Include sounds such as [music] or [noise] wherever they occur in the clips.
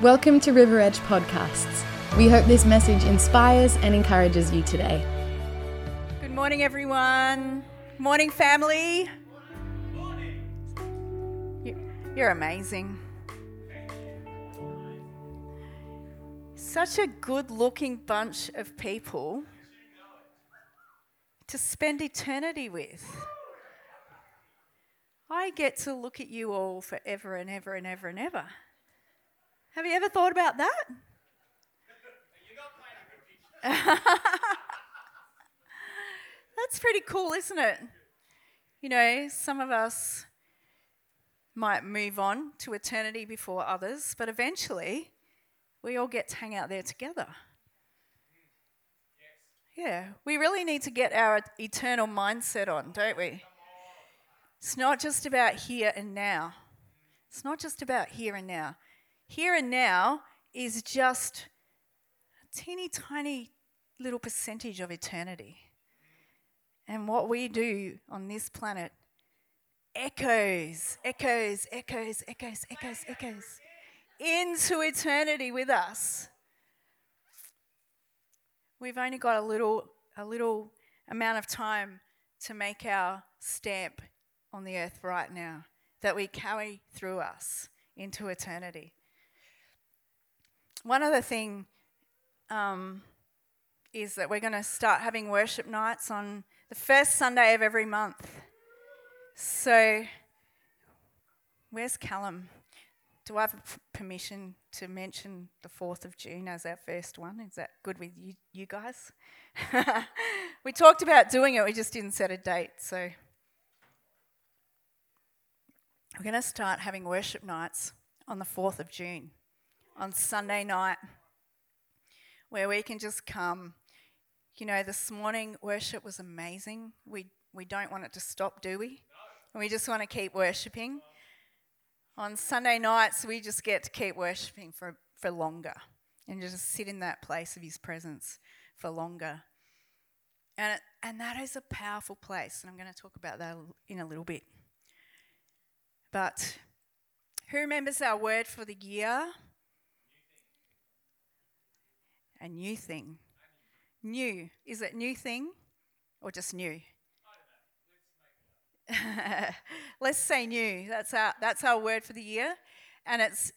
Welcome to River Edge Podcasts. We hope this message inspires and encourages you today. Good morning, everyone. Morning, family. You're amazing. Such a good looking bunch of people to spend eternity with. I get to look at you all forever and ever and ever and ever. Have you ever thought about that? [laughs] That's pretty cool, isn't it? You know, some of us might move on to eternity before others, but eventually we all get to hang out there together. Yeah, we really need to get our eternal mindset on, don't we? It's not just about here and now. It's not just about here and now. Here and now is just a teeny tiny little percentage of eternity. And what we do on this planet echoes, echoes, echoes, echoes, echoes, echoes into eternity with us. We've only got a little, a little amount of time to make our stamp on the earth right now that we carry through us into eternity. One other thing um, is that we're going to start having worship nights on the first Sunday of every month. So, where's Callum? Do I have permission to mention the 4th of June as our first one? Is that good with you, you guys? [laughs] we talked about doing it, we just didn't set a date. So we're going to start having worship nights on the 4th of June, on Sunday night, where we can just come. You know, this morning worship was amazing. We, we don't want it to stop, do we? We just want to keep worshipping. On Sunday nights, we just get to keep worshipping for, for longer and just sit in that place of His presence for longer. And, and that is a powerful place, and I'm going to talk about that in a little bit. But who remembers our word for the year? A new thing. New. Is it new thing or just new? [laughs] Let's say new. That's our, that's our word for the year. And it's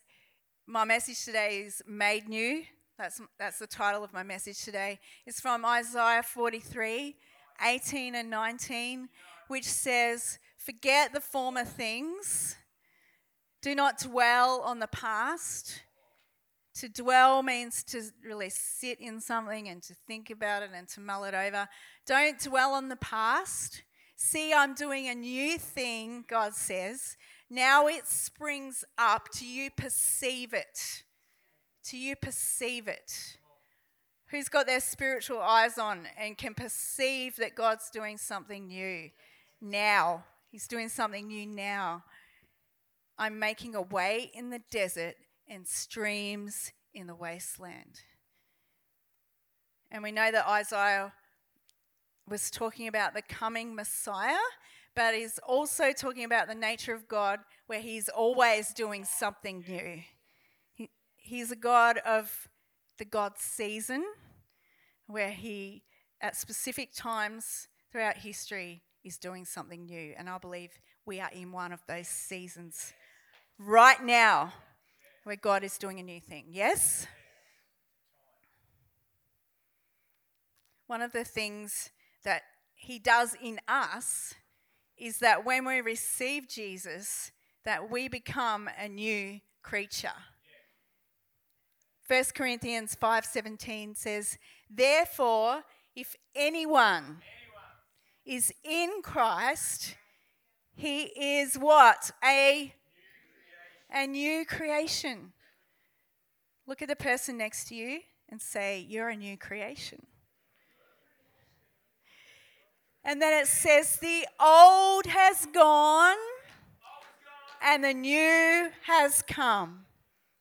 my message today is made new. That's, that's the title of my message today. It's from Isaiah 43 18 and 19, which says, Forget the former things, do not dwell on the past. To dwell means to really sit in something and to think about it and to mull it over. Don't dwell on the past. See, I'm doing a new thing, God says. Now it springs up. Do you perceive it? Do you perceive it? Who's got their spiritual eyes on and can perceive that God's doing something new now? He's doing something new now. I'm making a way in the desert and streams in the wasteland. And we know that Isaiah was talking about the coming Messiah, but he's also talking about the nature of God where he's always doing something new. He, he's a God of the God season, where he, at specific times throughout history, is doing something new. And I believe we are in one of those seasons right now where God is doing a new thing. Yes? One of the things that he does in us is that when we receive Jesus, that we become a new creature. 1 Corinthians 5:17 says, "Therefore, if anyone is in Christ, he is what? A a new creation. Look at the person next to you and say, You're a new creation. And then it says, The old has gone and the new has come.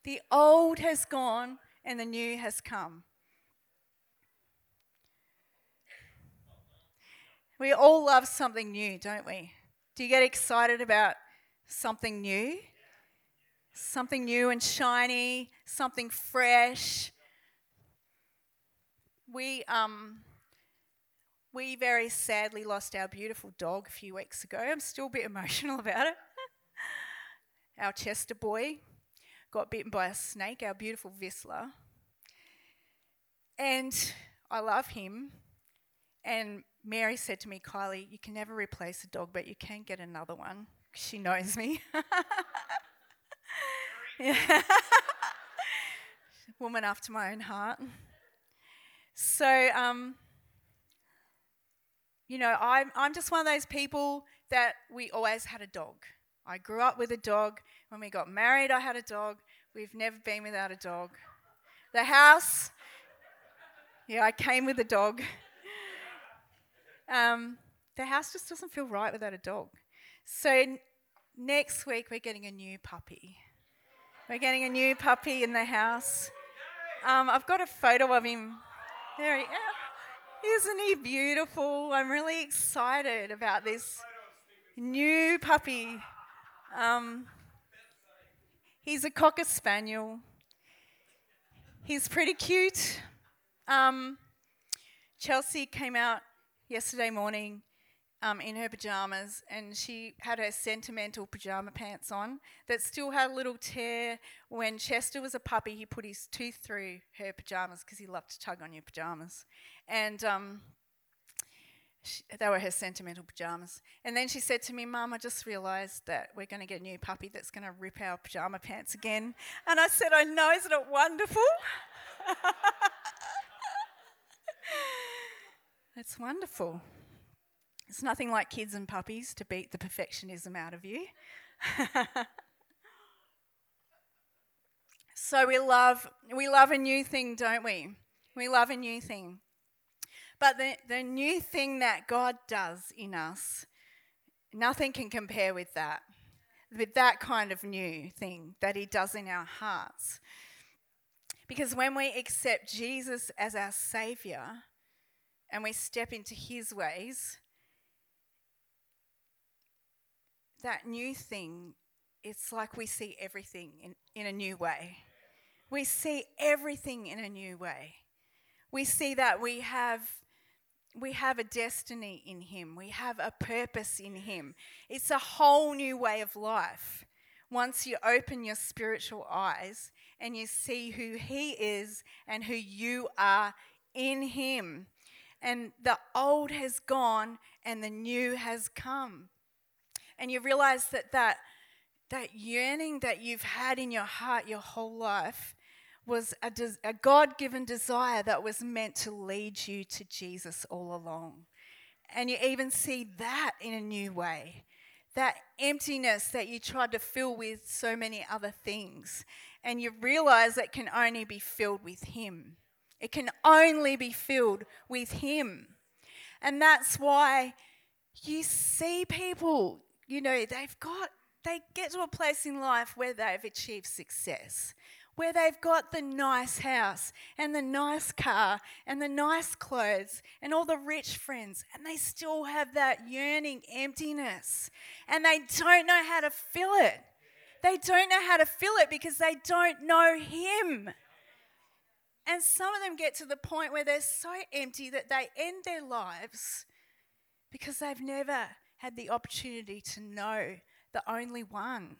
The old has gone and the new has come. We all love something new, don't we? Do you get excited about something new? Something new and shiny, something fresh. We um we very sadly lost our beautiful dog a few weeks ago. I'm still a bit [laughs] emotional about it. [laughs] our Chester boy got bitten by a snake, our beautiful Vizsla. And I love him. And Mary said to me, Kylie, you can never replace a dog, but you can get another one. She knows me. [laughs] [laughs] Woman after my own heart. So, um, you know, I'm, I'm just one of those people that we always had a dog. I grew up with a dog. When we got married, I had a dog. We've never been without a dog. The house, yeah, I came with a dog. Um, the house just doesn't feel right without a dog. So n- next week we're getting a new puppy. We're getting a new puppy in the house. Um, I've got a photo of him. There he is. Isn't he beautiful? I'm really excited about this new puppy. Um, he's a cocker spaniel. He's pretty cute. Um, Chelsea came out yesterday morning um, in her pajamas, and she had her sentimental pajama pants on that still had a little tear. When Chester was a puppy, he put his tooth through her pajamas because he loved to tug on your pajamas, and um, she, they were her sentimental pajamas. And then she said to me, "Mum, I just realised that we're going to get a new puppy that's going to rip our pajama pants again." And I said, "I know, isn't it wonderful?" [laughs] It's wonderful. It's nothing like kids and puppies to beat the perfectionism out of you. [laughs] so we love we love a new thing, don't we? We love a new thing. But the, the new thing that God does in us, nothing can compare with that. With that kind of new thing that He does in our hearts. Because when we accept Jesus as our Savior and we step into His ways, that new thing, it's like we see everything in, in a new way. We see everything in a new way. We see that we have we have a destiny in him. We have a purpose in him. It's a whole new way of life. Once you open your spiritual eyes and you see who he is and who you are in him. And the old has gone and the new has come and you realize that that, that yearning that you've had in your heart your whole life was a, des- a God given desire that was meant to lead you to Jesus all along. And you even see that in a new way. That emptiness that you tried to fill with so many other things. And you realize it can only be filled with Him. It can only be filled with Him. And that's why you see people you know, they've got, they get to a place in life where they've achieved success, where they've got the nice house and the nice car and the nice clothes and all the rich friends, and they still have that yearning emptiness and they don't know how to fill it. They don't know how to fill it because they don't know Him. And some of them get to the point where they're so empty that they end their lives because they've never had the opportunity to know the only one,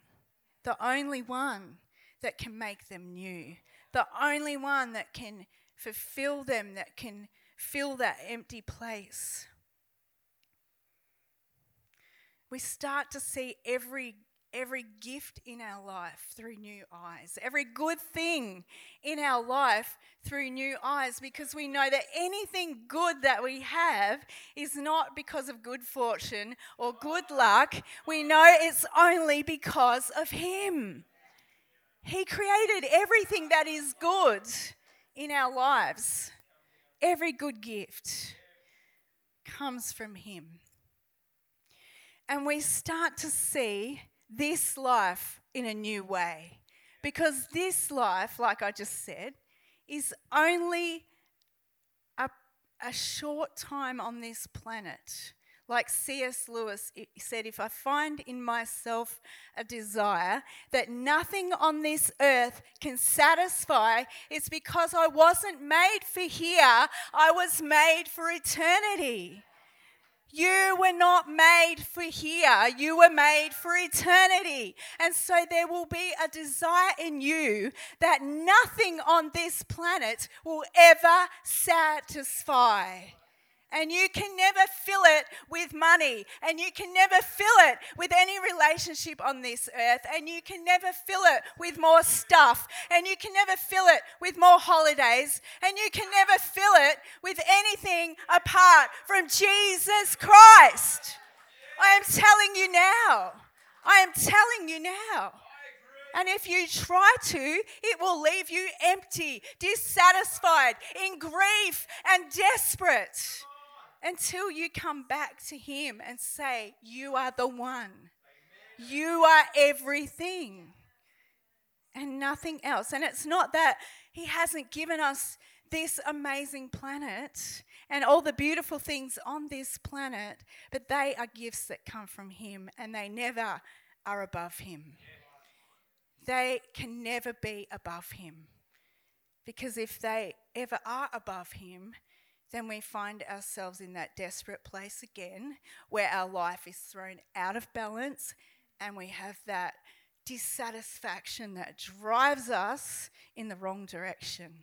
the only one that can make them new, the only one that can fulfill them, that can fill that empty place. We start to see every every gift in our life through new eyes, every good thing in our life through new eyes, because we know that anything good that we have is not because of good fortune or good luck. We know it's only because of Him. He created everything that is good in our lives. Every good gift comes from Him. And we start to see this life in a new way. Because this life, like I just said, is only a, a short time on this planet. like C.S. Lewis said, if I find in myself a desire that nothing on this earth can satisfy, it's because I wasn't made for here, I was made for eternity. You were not made for here, you were made for eternity. And so there will be a desire in you that nothing on this planet will ever satisfy. And you can never fill it with money. And you can never fill it with any relationship on this earth. And you can never fill it with more stuff. And you can never fill it with more holidays. And you can never fill it with anything apart from Jesus Christ. I am telling you now. I am telling you now. And if you try to, it will leave you empty, dissatisfied, in grief, and desperate until you come back to Him and say, You are the one. You are everything and nothing else. And it's not that He hasn't given us this amazing planet and all the beautiful things on this planet, but they are gifts that come from Him and they never are above Him. They can never be above Him. Because if they ever are above Him, then we find ourselves in that desperate place again where our life is thrown out of balance and we have that dissatisfaction that drives us in the wrong direction.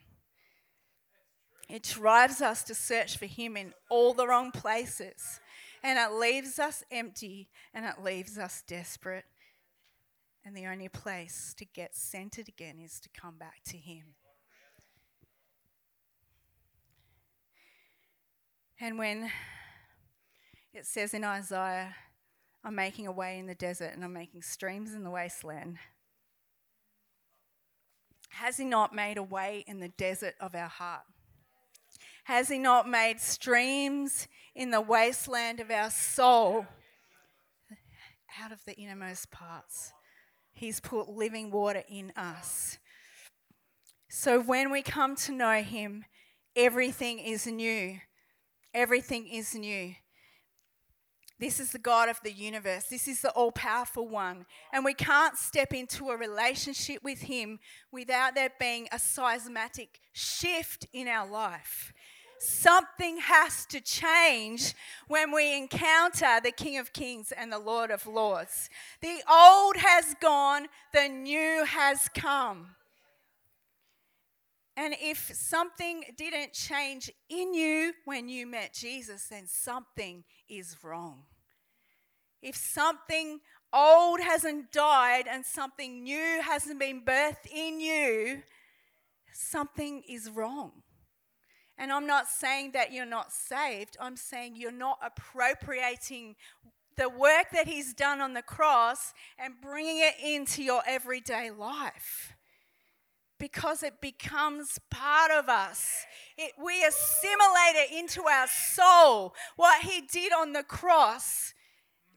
It drives us to search for Him in all the wrong places. And it leaves us empty and it leaves us desperate. And the only place to get centered again is to come back to Him. And when it says in Isaiah, I'm making a way in the desert and I'm making streams in the wasteland. Has He not made a way in the desert of our heart? Has He not made streams in the wasteland of our soul out of the innermost parts? He's put living water in us. So when we come to know Him, everything is new. Everything is new. This is the God of the universe. This is the all powerful one. And we can't step into a relationship with Him without there being a seismic shift in our life. Something has to change when we encounter the King of Kings and the Lord of Lords. The old has gone, the new has come. And if something didn't change in you when you met Jesus, then something is wrong. If something old hasn't died and something new hasn't been birthed in you, something is wrong. And I'm not saying that you're not saved, I'm saying you're not appropriating the work that He's done on the cross and bringing it into your everyday life because it becomes part of us. It, we assimilate it into our soul. What he did on the cross,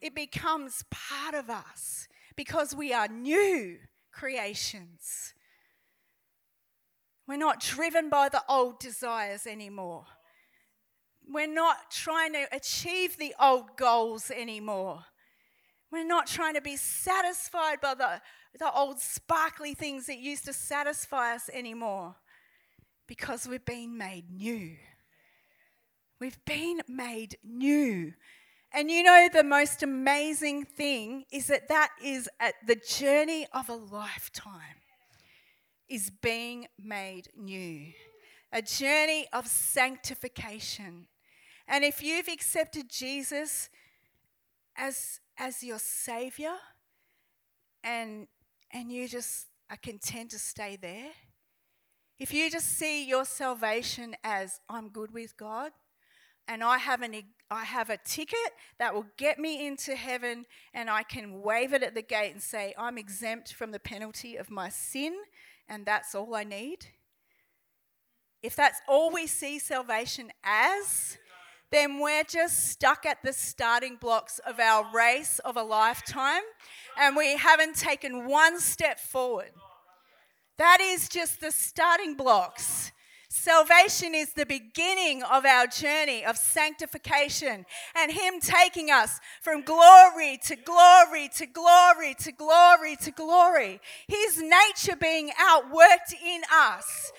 it becomes part of us because we are new creations. We're not driven by the old desires anymore. We're not trying to achieve the old goals anymore. We're not trying to be satisfied by the the old sparkly things that used to satisfy us anymore because we've been made new. We've been made new. And you know, the most amazing thing is that that is at the journey of a lifetime, is being made new. A journey of sanctification. And if you've accepted Jesus as, as your Savior and and you just are content to stay there, if you just see your salvation as I'm good with God and I have, an, I have a ticket that will get me into heaven and I can wave it at the gate and say, I'm exempt from the penalty of my sin and that's all I need. If that's all we see salvation as, then we're just stuck at the starting blocks of our race of a lifetime and we haven't taken one step forward. That is just the starting blocks. Salvation is the beginning of our journey of sanctification and Him taking us from glory to glory to glory to glory to glory. His nature being outworked in us,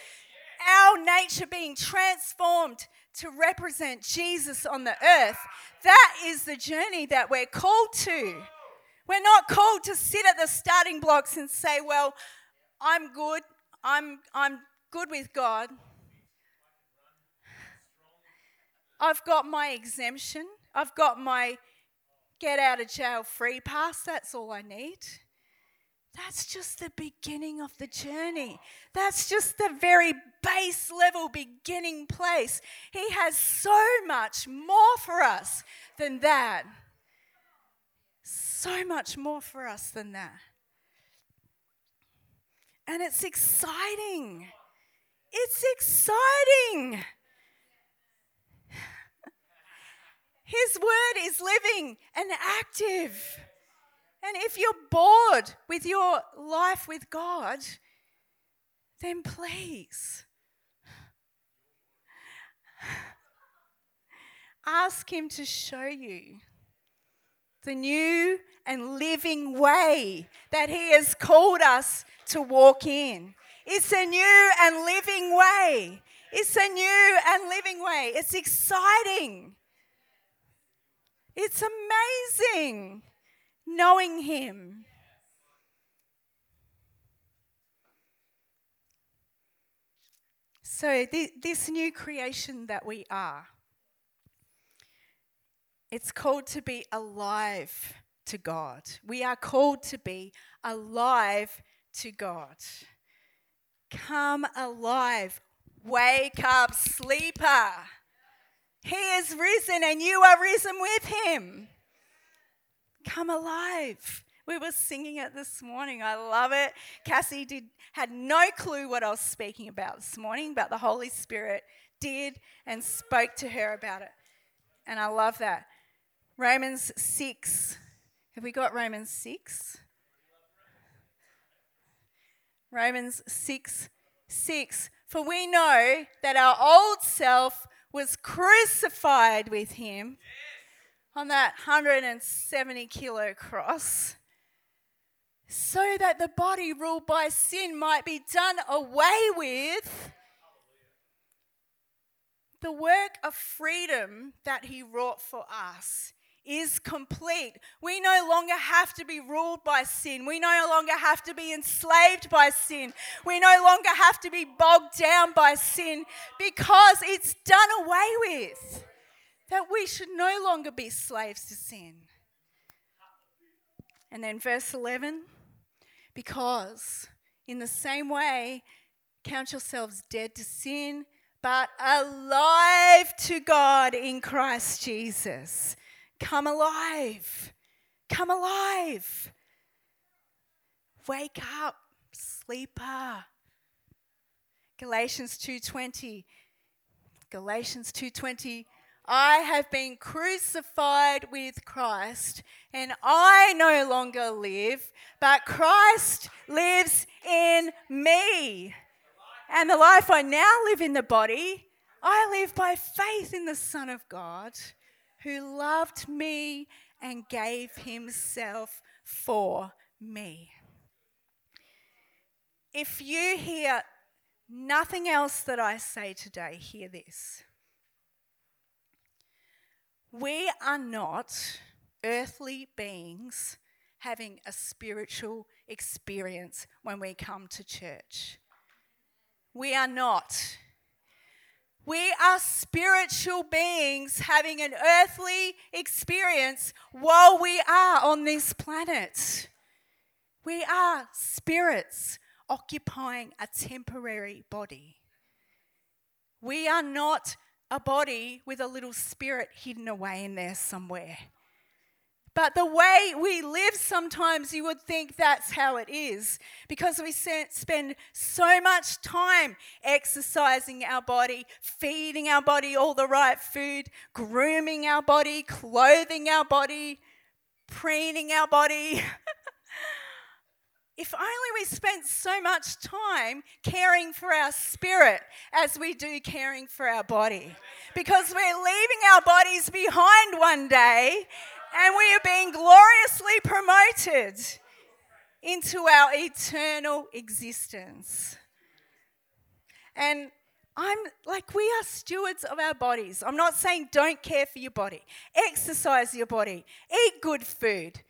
our nature being transformed to represent Jesus on the earth. That is the journey that we're called to. We're not called to sit at the starting blocks and say, well, I'm good. I'm, I'm good with God. I've got my exemption. I've got my get out of jail free pass. That's all I need. That's just the beginning of the journey. That's just the very base level beginning place. He has so much more for us than that. So much more for us than that. And it's exciting. It's exciting. His word is living and active. And if you're bored with your life with God, then please ask Him to show you the new and living way that He has called us to walk in. It's a new and living way. It's a new and living way. It's exciting. It's amazing knowing Him. So, this new creation that we are, it's called to be alive to God. We are called to be alive to God. Come alive. Wake up, sleeper. He is risen and you are risen with him come alive. We were singing it this morning. I love it. Cassie did had no clue what I was speaking about this morning, but the Holy Spirit did and spoke to her about it. And I love that. Romans 6. Have we got Romans 6? Romans 6 6. For we know that our old self was crucified with him on that 170 kilo cross so that the body ruled by sin might be done away with. The work of freedom that he wrought for us is complete. We no longer have to be ruled by sin. We no longer have to be enslaved by sin. We no longer have to be bogged down by sin because it's done away with that we should no longer be slaves to sin. And then verse 11 because in the same way, count yourselves dead to sin, but alive to God in Christ Jesus. Come alive. Come alive. Wake up, sleeper. Galatians 2:20 Galatians 2:20 I have been crucified with Christ, and I no longer live, but Christ lives in me. And the life I now live in the body, I live by faith in the Son of God, who loved me and gave himself for me. If you hear nothing else that I say today, hear this. We are not earthly beings having a spiritual experience when we come to church. We are not. We are spiritual beings having an earthly experience while we are on this planet. We are spirits occupying a temporary body. We are not a body with a little spirit hidden away in there somewhere. But the way we live, sometimes you would think that's how it is because we spend so much time exercising our body, feeding our body all the right food, grooming our body, clothing our body, preening our body. [laughs] if only we spent so much time caring for our spirit as we do caring for our body. Because we're leaving our bodies behind one day and we are being gloriously promoted into our eternal existence. And I'm like, we are stewards of our bodies. I'm not saying don't care for your body, exercise your body, eat good food,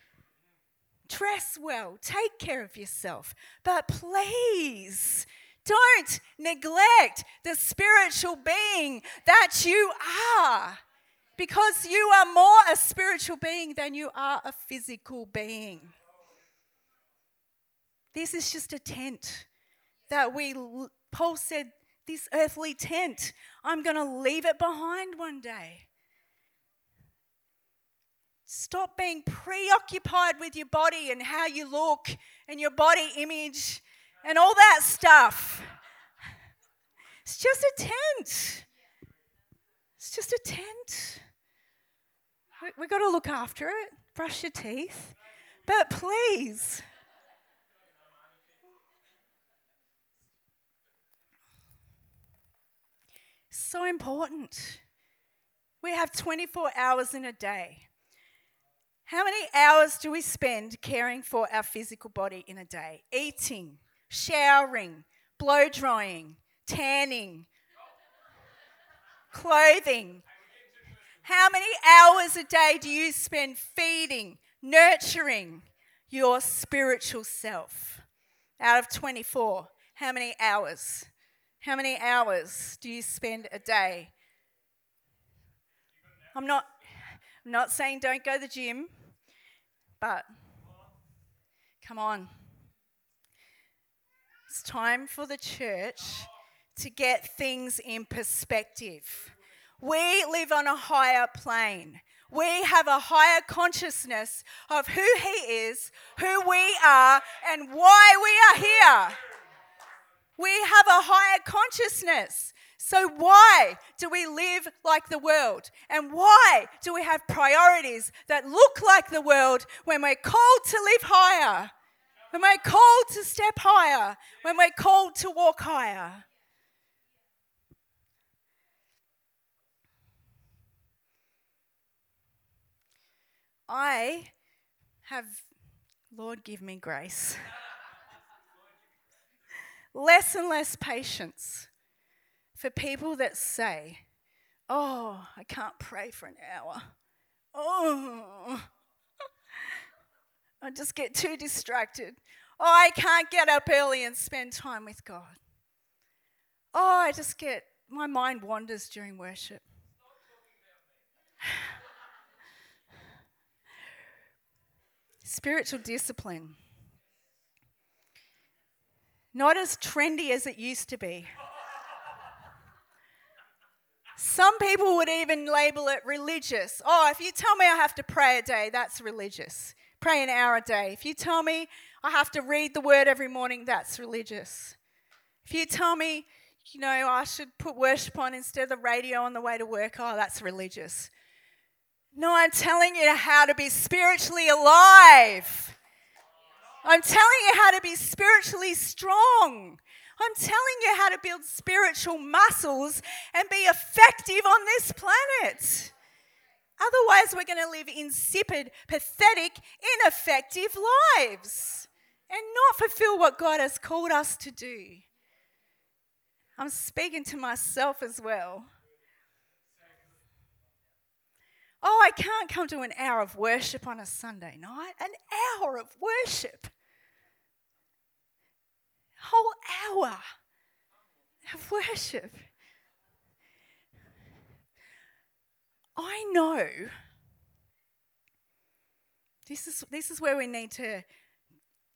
dress well, take care of yourself. But please, don't neglect the spiritual being that you are. Because you are more a spiritual being than you are a physical being. This is just a tent that we, Paul said, this earthly tent, I'm going to leave it behind one day. Stop being preoccupied with your body and how you look and your body image and all that stuff. It's just a tent. It's just a tent. We've got to look after it, brush your teeth. But please, so important. We have 24 hours in a day. How many hours do we spend caring for our physical body in a day? Eating, showering, blow drying, tanning, clothing. How many hours a day do you spend feeding, nurturing your spiritual self? Out of 24, how many hours? How many hours do you spend a day? I'm not, I'm not saying don't go to the gym, but come on. It's time for the church to get things in perspective. We live on a higher plane. We have a higher consciousness of who He is, who we are, and why we are here. We have a higher consciousness. So, why do we live like the world? And why do we have priorities that look like the world when we're called to live higher? When we're called to step higher? When we're called to walk higher? I have, Lord, give me grace [laughs] less and less patience for people that say, Oh, I can't pray for an hour. Oh, [laughs] I just get too distracted. Oh, I can't get up early and spend time with God. Oh, I just get, my mind wanders during worship. [sighs] Spiritual discipline not as trendy as it used to be. Some people would even label it religious. Oh, if you tell me I have to pray a day, that's religious. Pray an hour a day. If you tell me I have to read the word every morning, that's religious. If you tell me, you know, I should put worship on instead of the radio on the way to work, oh, that's religious. No, I'm telling you how to be spiritually alive. I'm telling you how to be spiritually strong. I'm telling you how to build spiritual muscles and be effective on this planet. Otherwise, we're going to live insipid, pathetic, ineffective lives and not fulfill what God has called us to do. I'm speaking to myself as well. Oh, I can't come to an hour of worship on a Sunday night. An hour of worship. Whole hour of worship. I know this is, this is where we need to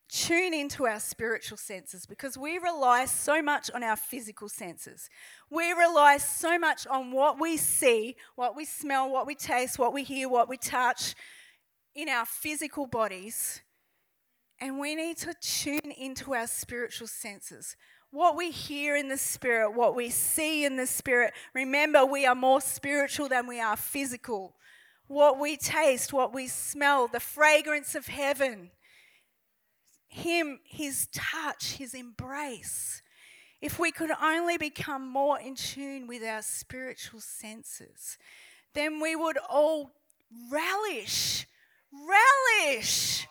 tune into our spiritual senses because we rely so much on our physical senses. We rely so much on what we see, what we smell, what we taste, what we hear, what we touch in our physical bodies. And we need to tune into our spiritual senses. What we hear in the spirit, what we see in the spirit. Remember, we are more spiritual than we are physical. What we taste, what we smell, the fragrance of heaven Him, His touch, His embrace, if we could only become more in tune with our spiritual senses, then we would all relish, relish,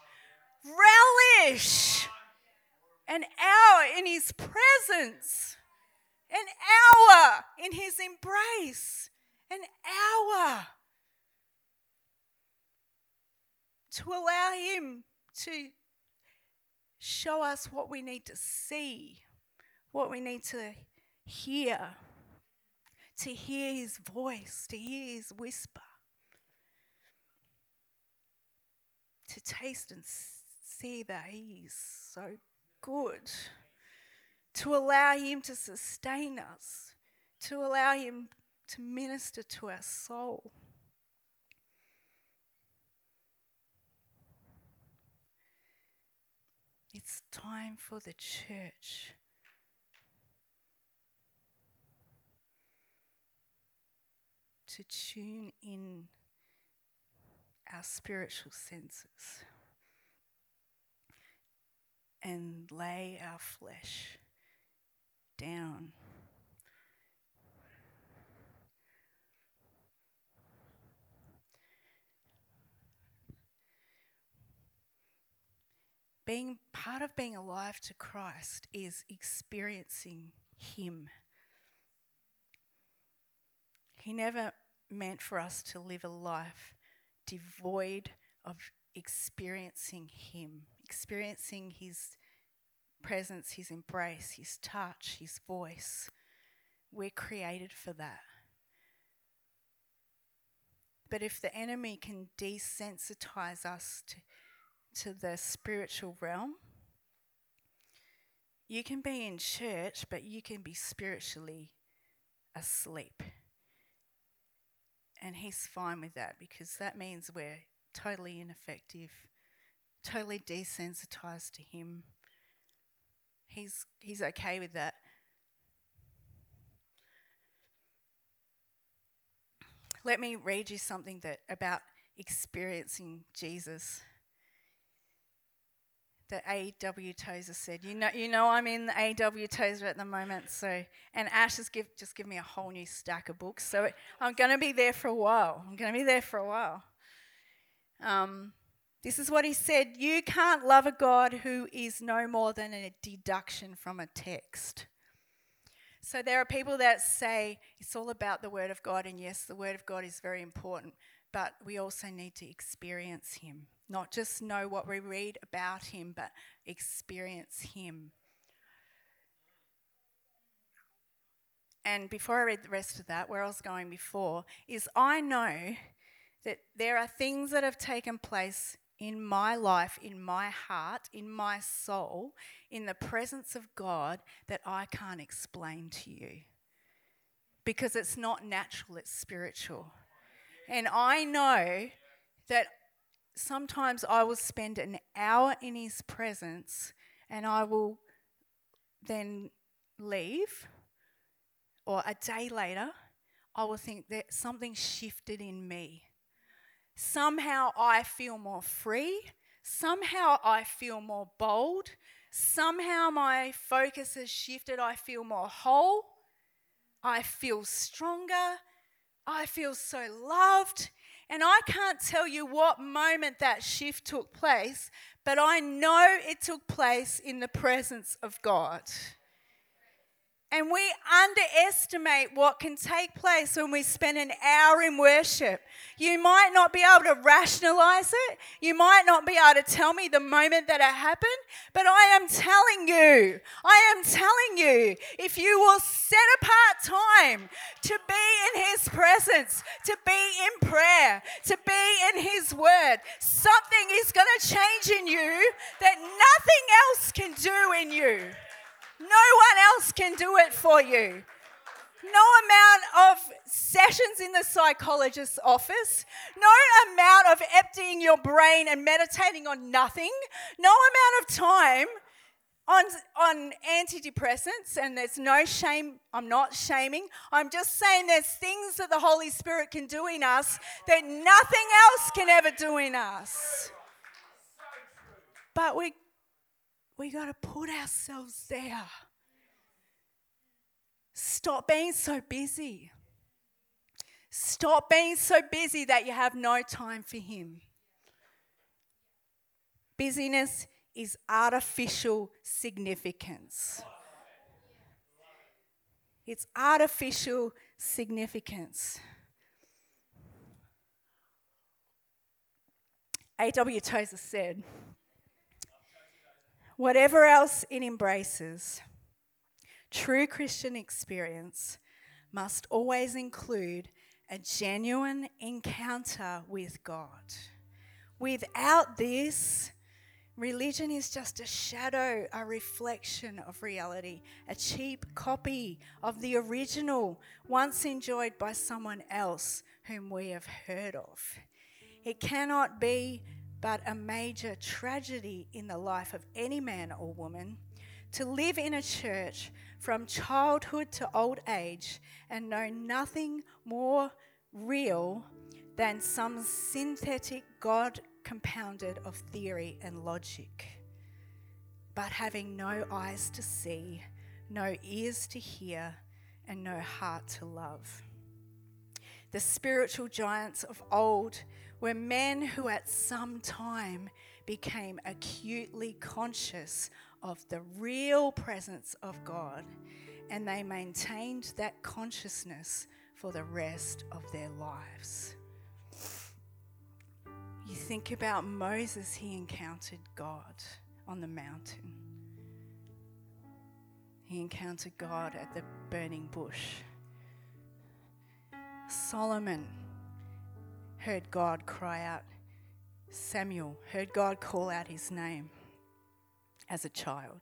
relish an hour in His presence, an hour in His embrace, an hour to allow Him to show us what we need to see, what we need to hear, to hear His voice, to hear His whisper, to taste and that He is so good, to allow Him to sustain us, to allow Him to minister to our soul. It's time for the church. To tune in our spiritual senses and lay our flesh down. being part of being alive to Christ is experiencing Him. He never meant for us to live a life devoid of experiencing Him, experiencing His presence, His embrace, His touch, His voice. We're created for that. But if the enemy can desensitize us to to the spiritual realm. You can be in church, but you can be spiritually asleep. And he's fine with that because that means we're totally ineffective, totally desensitized to him. He's, he's okay with that. Let me read you something that about experiencing Jesus that A.W. Tozer said. You know, you know I'm in A.W. Tozer at the moment, so and Ash has give, just given me a whole new stack of books, so I'm going to be there for a while. I'm going to be there for a while. Um, this is what he said: You can't love a God who is no more than a deduction from a text. So there are people that say it's all about the Word of God, and yes, the Word of God is very important, but we also need to experience Him. Not just know what we read about him, but experience him. And before I read the rest of that, where I was going before, is I know that there are things that have taken place in my life, in my heart, in my soul, in the presence of God that I can't explain to you. Because it's not natural, it's spiritual. And I know that sometimes I will spend an hour in His presence and I will then leave, or a day later, I will think that something shifted in me. Somehow I feel more free. Somehow I feel more bold. Somehow my focus has shifted. I feel more whole. I feel stronger. I feel so loved. And I can't tell you what moment that shift took place, but I know it took place in the presence of God. And we underestimate what can take place when we spend an hour in worship. You might not be able to rationalize it. You might not be able to tell me the moment that it happened, but I am telling you, I am telling you, if you will set apart time to be in His presence, to be in prayer, to be in His Word, something is going to change in you that nothing else can do in you. No one else can do it for you. No amount of sessions in the psychologist's office, no amount of emptying your brain and meditating on nothing, no amount of time on, on antidepressants, and there's no shame, I'm not shaming. I'm just saying there's things that the Holy Spirit can do in us that nothing else can ever do in us. But we we got to put ourselves there. Stop being so busy. Stop being so busy that you have no time for Him. Busyness is artificial significance. It's artificial significance. A.W. Tozer said, Whatever else it embraces, true Christian experience must always include a genuine encounter with God. Without this, religion is just a shadow, a reflection of reality, a cheap copy of the original once enjoyed by someone else whom we have heard of. It cannot be but a major tragedy in the life of any man or woman to live in a church from childhood to old age and know nothing more real than some synthetic God compounded of theory and logic, but having no eyes to see, no ears to hear, and no heart to love. The spiritual giants of old were men who at some time became acutely conscious of the real presence of God, and they maintained that consciousness for the rest of their lives. You think about Moses, he encountered God on the mountain. He encountered God at the burning bush. Solomon heard God cry out, Samuel heard God call out his name as a child.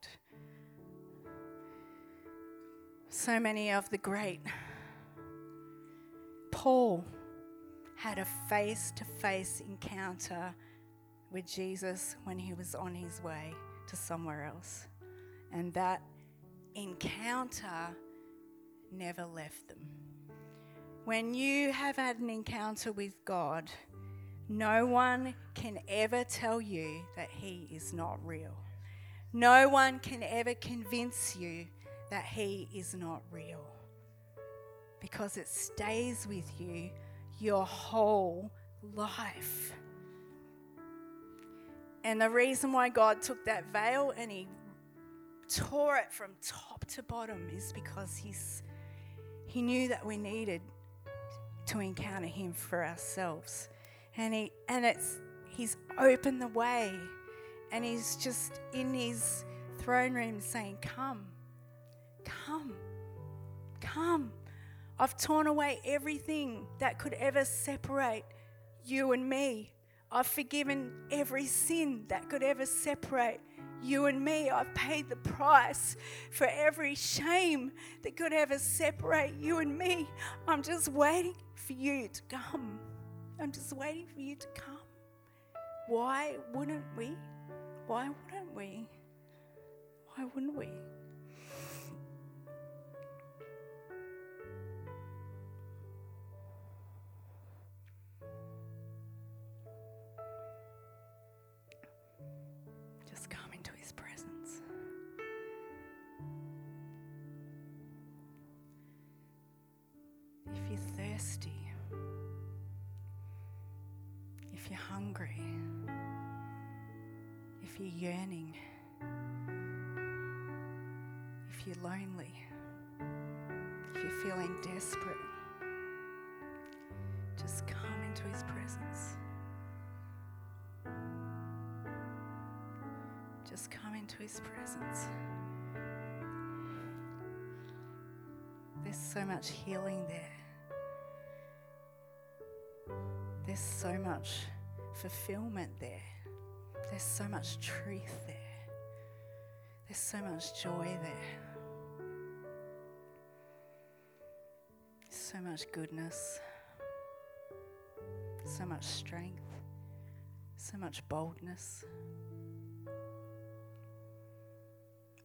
So many of the great. Paul had a face to face encounter with Jesus when he was on his way to somewhere else. And that encounter never left them. When you have had an encounter with God, no one can ever tell you that He is not real. No one can ever convince you that He is not real. Because it stays with you your whole life. And the reason why God took that veil and He tore it from top to bottom is because he's, He knew that we needed to encounter Him for ourselves. And, he, and it's, He's opened the way and he's just in his throne room saying, Come, come, come. I've torn away everything that could ever separate you and me. I've forgiven every sin that could ever separate you and me. I've paid the price for every shame that could ever separate you and me. I'm just waiting for you to come. I'm just waiting for you to come. Why wouldn't we? Why wouldn't we? Why wouldn't we? Thirsty, if you're hungry, if you're yearning, if you're lonely, if you're feeling desperate, just come into His presence. Just come into His presence. There's so much healing there. There's so much fulfillment there. There's so much truth there. There's so much joy there. So much goodness. So much strength. So much boldness.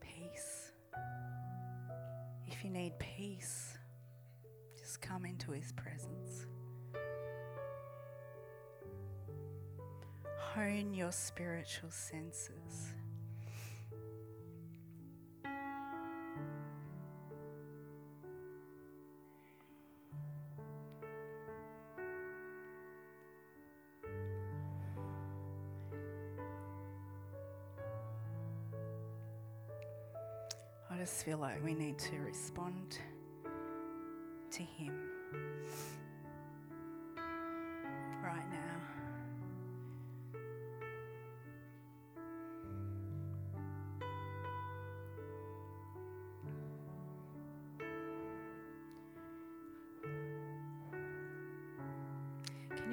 Peace. If you need peace, just come into His presence. hone your spiritual senses. I just feel like we need to respond to Him.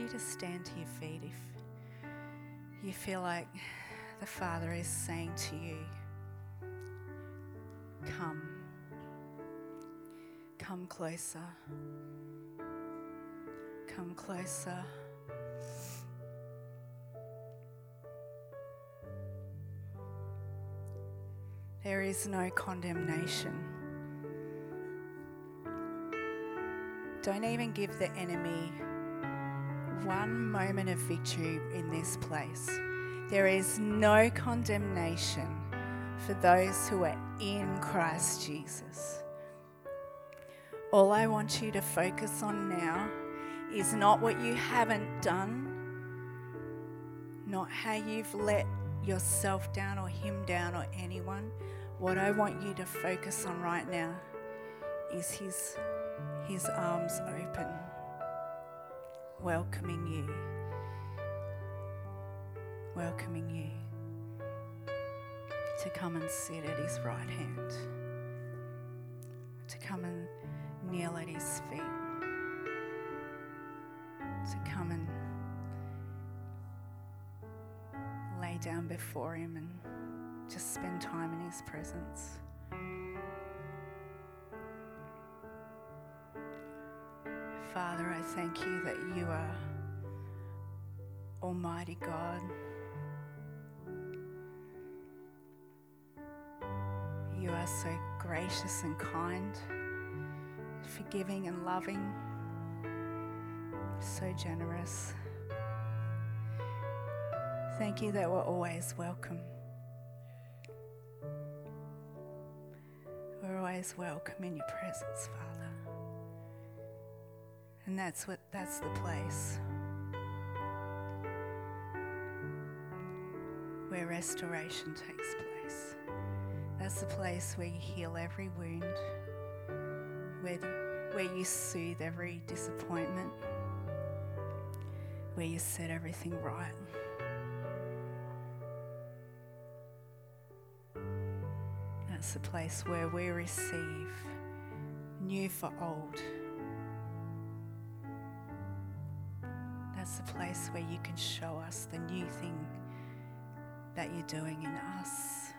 You just stand to your feet if you feel like the Father is saying to you, Come, come closer, come closer. There is no condemnation. Don't even give the enemy one moment of victory in this place. There is no condemnation for those who are in Christ Jesus. All I want you to focus on now is not what you haven't done, not how you've let yourself down or him down or anyone. What I want you to focus on right now is his, his arms open, welcoming you, welcoming you to come and sit at his right hand, to come and kneel at his feet, to come and lay down before him and just spend time in his presence. Father, I thank you that you are Almighty God. You are so gracious and kind, forgiving and loving, so generous. Thank you that we're always welcome. We're always welcome in your presence, Father. And that's what that's the place where restoration takes place. That's the place where you heal every wound, where, where you soothe every disappointment, where you set everything right. That's the place where we receive new for old. That's the place where you can show us the new thing that you're doing in us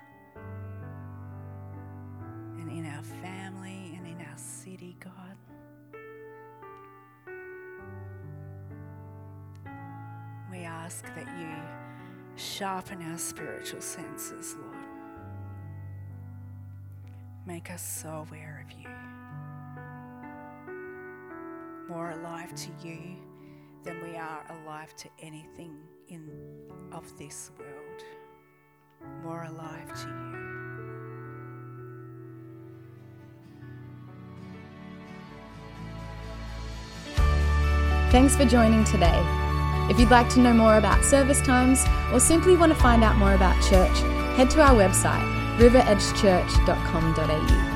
and in our family and in our city, God. We ask that you sharpen our spiritual senses, Lord. Make us so aware of you, more alive to you than we are alive to anything in of this world. More alive to you. Thanks for joining today. If you'd like to know more about service times or simply want to find out more about church, head to our website riveredgechurch.com.au.